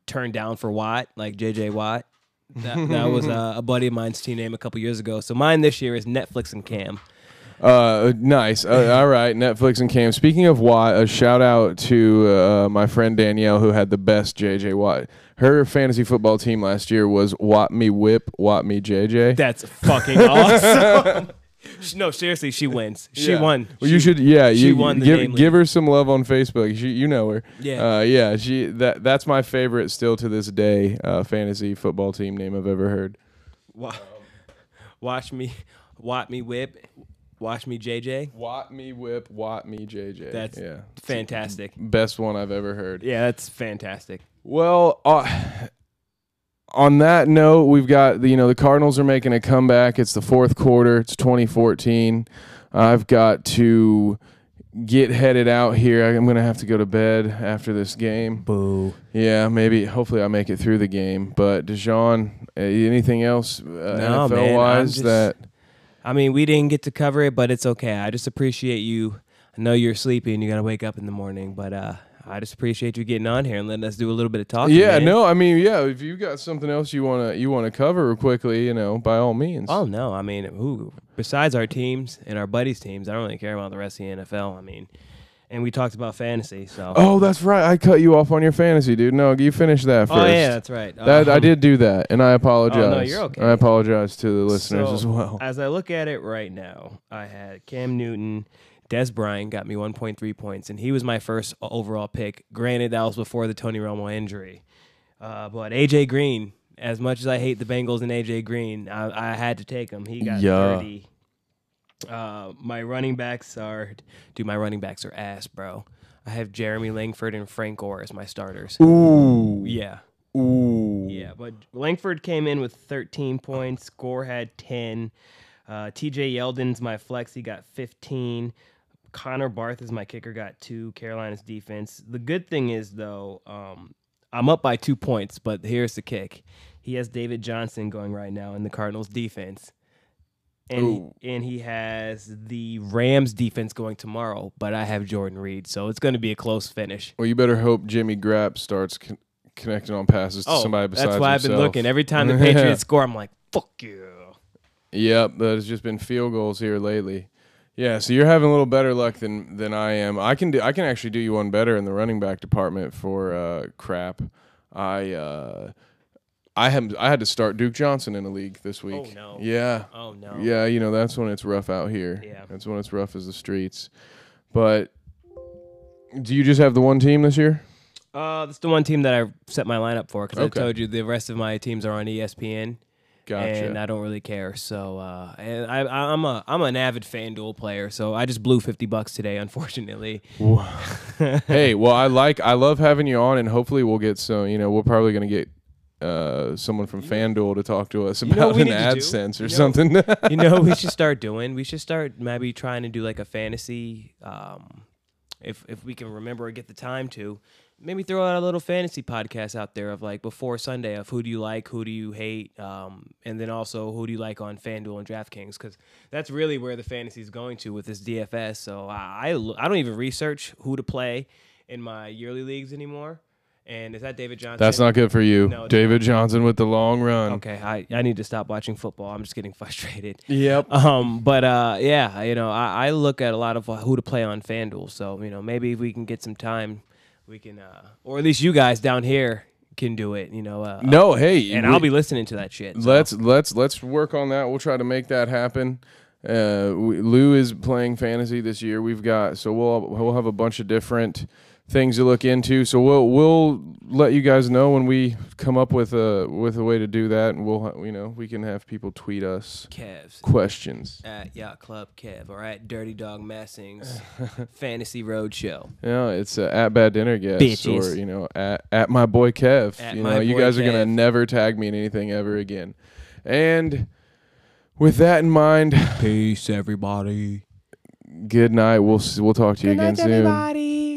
turn down for Watt, like JJ Watt. That, that was uh, a buddy of mine's team name a couple years ago. So mine this year is Netflix and Cam. Uh, nice. Uh, all right, Netflix and Cam. Speaking of Watt, a shout out to uh, my friend Danielle who had the best JJ Watt. Her fantasy football team last year was Watt me whip, Watt me JJ. That's fucking awesome. No, seriously, she wins. She Yeah. won. Well, She- you should, yeah. she you won the give name give her some love on Facebook. She, you know her. Yeah. uh, yeah. She that that's my favorite still to this day. Uh, fantasy football team name I've ever heard. Wa- watch me, watch me whip, watch me JJ. Watt me whip, Watt me JJ. That's yeah, fantastic. best one I've ever heard. Yeah, that's fantastic. Well, uh, on that note, we've got the, you know the Cardinals are making a comeback. It's the fourth quarter. It's 2014. I've got to get headed out here. I'm gonna have to go to bed after this game. Boo. Yeah, maybe. Hopefully, I make it through the game. But Dijon, uh, anything else uh, No, NFL man, wise just- that? I mean, we didn't get to cover it, but it's okay. I just appreciate you. I know you're sleepy and you got to wake up in the morning, but uh, I just appreciate you getting on here and letting us do a little bit of talking. Yeah, man. no, I mean, yeah. If you got something else you wanna you wanna cover quickly, you know, by all means. Oh no, I mean, who besides our teams and our buddies' teams, I don't really care about the rest of the NFL. I mean, and we talked about fantasy, so. Oh, that's right. I cut you off on your fantasy, dude. No, you finish that first. Oh, yeah, that's right. That I Um, did do that, and I apologize. No, you're okay. I apologize to the listeners So, as well. As I look at it right now, I had Cam Newton, Dez Bryant got me 1.3 points, and he was my first overall pick. Granted, that was before the Tony Romo injury. Uh, but AJ Green, as much as I hate the Bengals and AJ Green, I, I had to take him. He got Yeah. 30. Uh, my running backs are, dude, my running backs are ass, bro. I have Jeremy Langford and Frank Gore as my starters. Ooh, Yeah. ooh, Yeah, but Langford came in with 13 points. Gore had 10. Uh, TJ Yeldon's my flex. He got 15. Connor Barth is my kicker. Got two. Carolina's defense. The good thing is though, um, I'm up by two points, but here's the kick. He has David Johnson going right now in the Cardinals defense. And, Ooh. and he has the Rams defense going tomorrow, but I have Jordan Reed, so it's going to be a close finish. Well, you better hope Jimmy Grapp starts con- connecting on passes to somebody besides Oh, that's why I've been looking. Every time the Patriots score, I'm like, fuck you. Yep, that has just been field goals here lately. Yeah, so you're having a little better luck than than I am. I can do I can actually do you one better in the running back department for uh, crap. I uh, I have I had to start Duke Johnson in a league this week. Oh no. Yeah. Oh no. Yeah, you know that's when it's rough out here. Yeah. That's when it's rough as the streets. But do you just have the one team this year? Uh, that's the one team that I set my lineup for because Okay. I told you the rest of my teams are on ESPN, Gotcha. and I don't really care. So, uh, and I, I'm a I'm an avid FanDuel player, so I just blew fifty bucks today, unfortunately. hey, well, I like, I love having you on, and hopefully we'll get some. You know, we're probably gonna get uh, someone from FanDuel to talk to us You know about an need to? AdSense or You know- something. you know, we should start doing. We should start maybe trying to do like a fantasy. Um, if if we can remember or get the time to, maybe throw out a little fantasy podcast out there of like before Sunday of who do you like, who do you hate, um, and then also who do you like on FanDuel and DraftKings because that's really where the fantasy is going to with this DFS. So I I, I don't even research who to play in my yearly leagues anymore. And is that David Johnson? That's not good for you, No, David Johnson with the long run. okay. I, I need to stop watching football. I'm just getting frustrated. Yep. Um, but uh, yeah, you know, I, I look at a lot of who to play on FanDuel. So you know, maybe if we can get some time, we can, uh, or at least you guys down here can do it. You know, uh, No, hey, and we- I'll be listening to that shit. so. Let's let's let's work on that. We'll try to make that happen. Uh, we, Lou is playing fantasy this year. We've got so we'll we'll have a bunch of different things to look into. So we'll we'll let you guys know when we come up with a with a way to do that, and we'll you know we can have people tweet us Kevs questions. at Yacht Club Kev or at Dirty Dog Massing's Fantasy Road Show. Yeah, it's uh, at bad dinner guests Bitches. or you know at at my boy Kev. At you know you boy guys are gonna never tag me in anything ever again. And with that in mind, Peace, everybody. good night. We'll we'll talk to you again soon. everybody.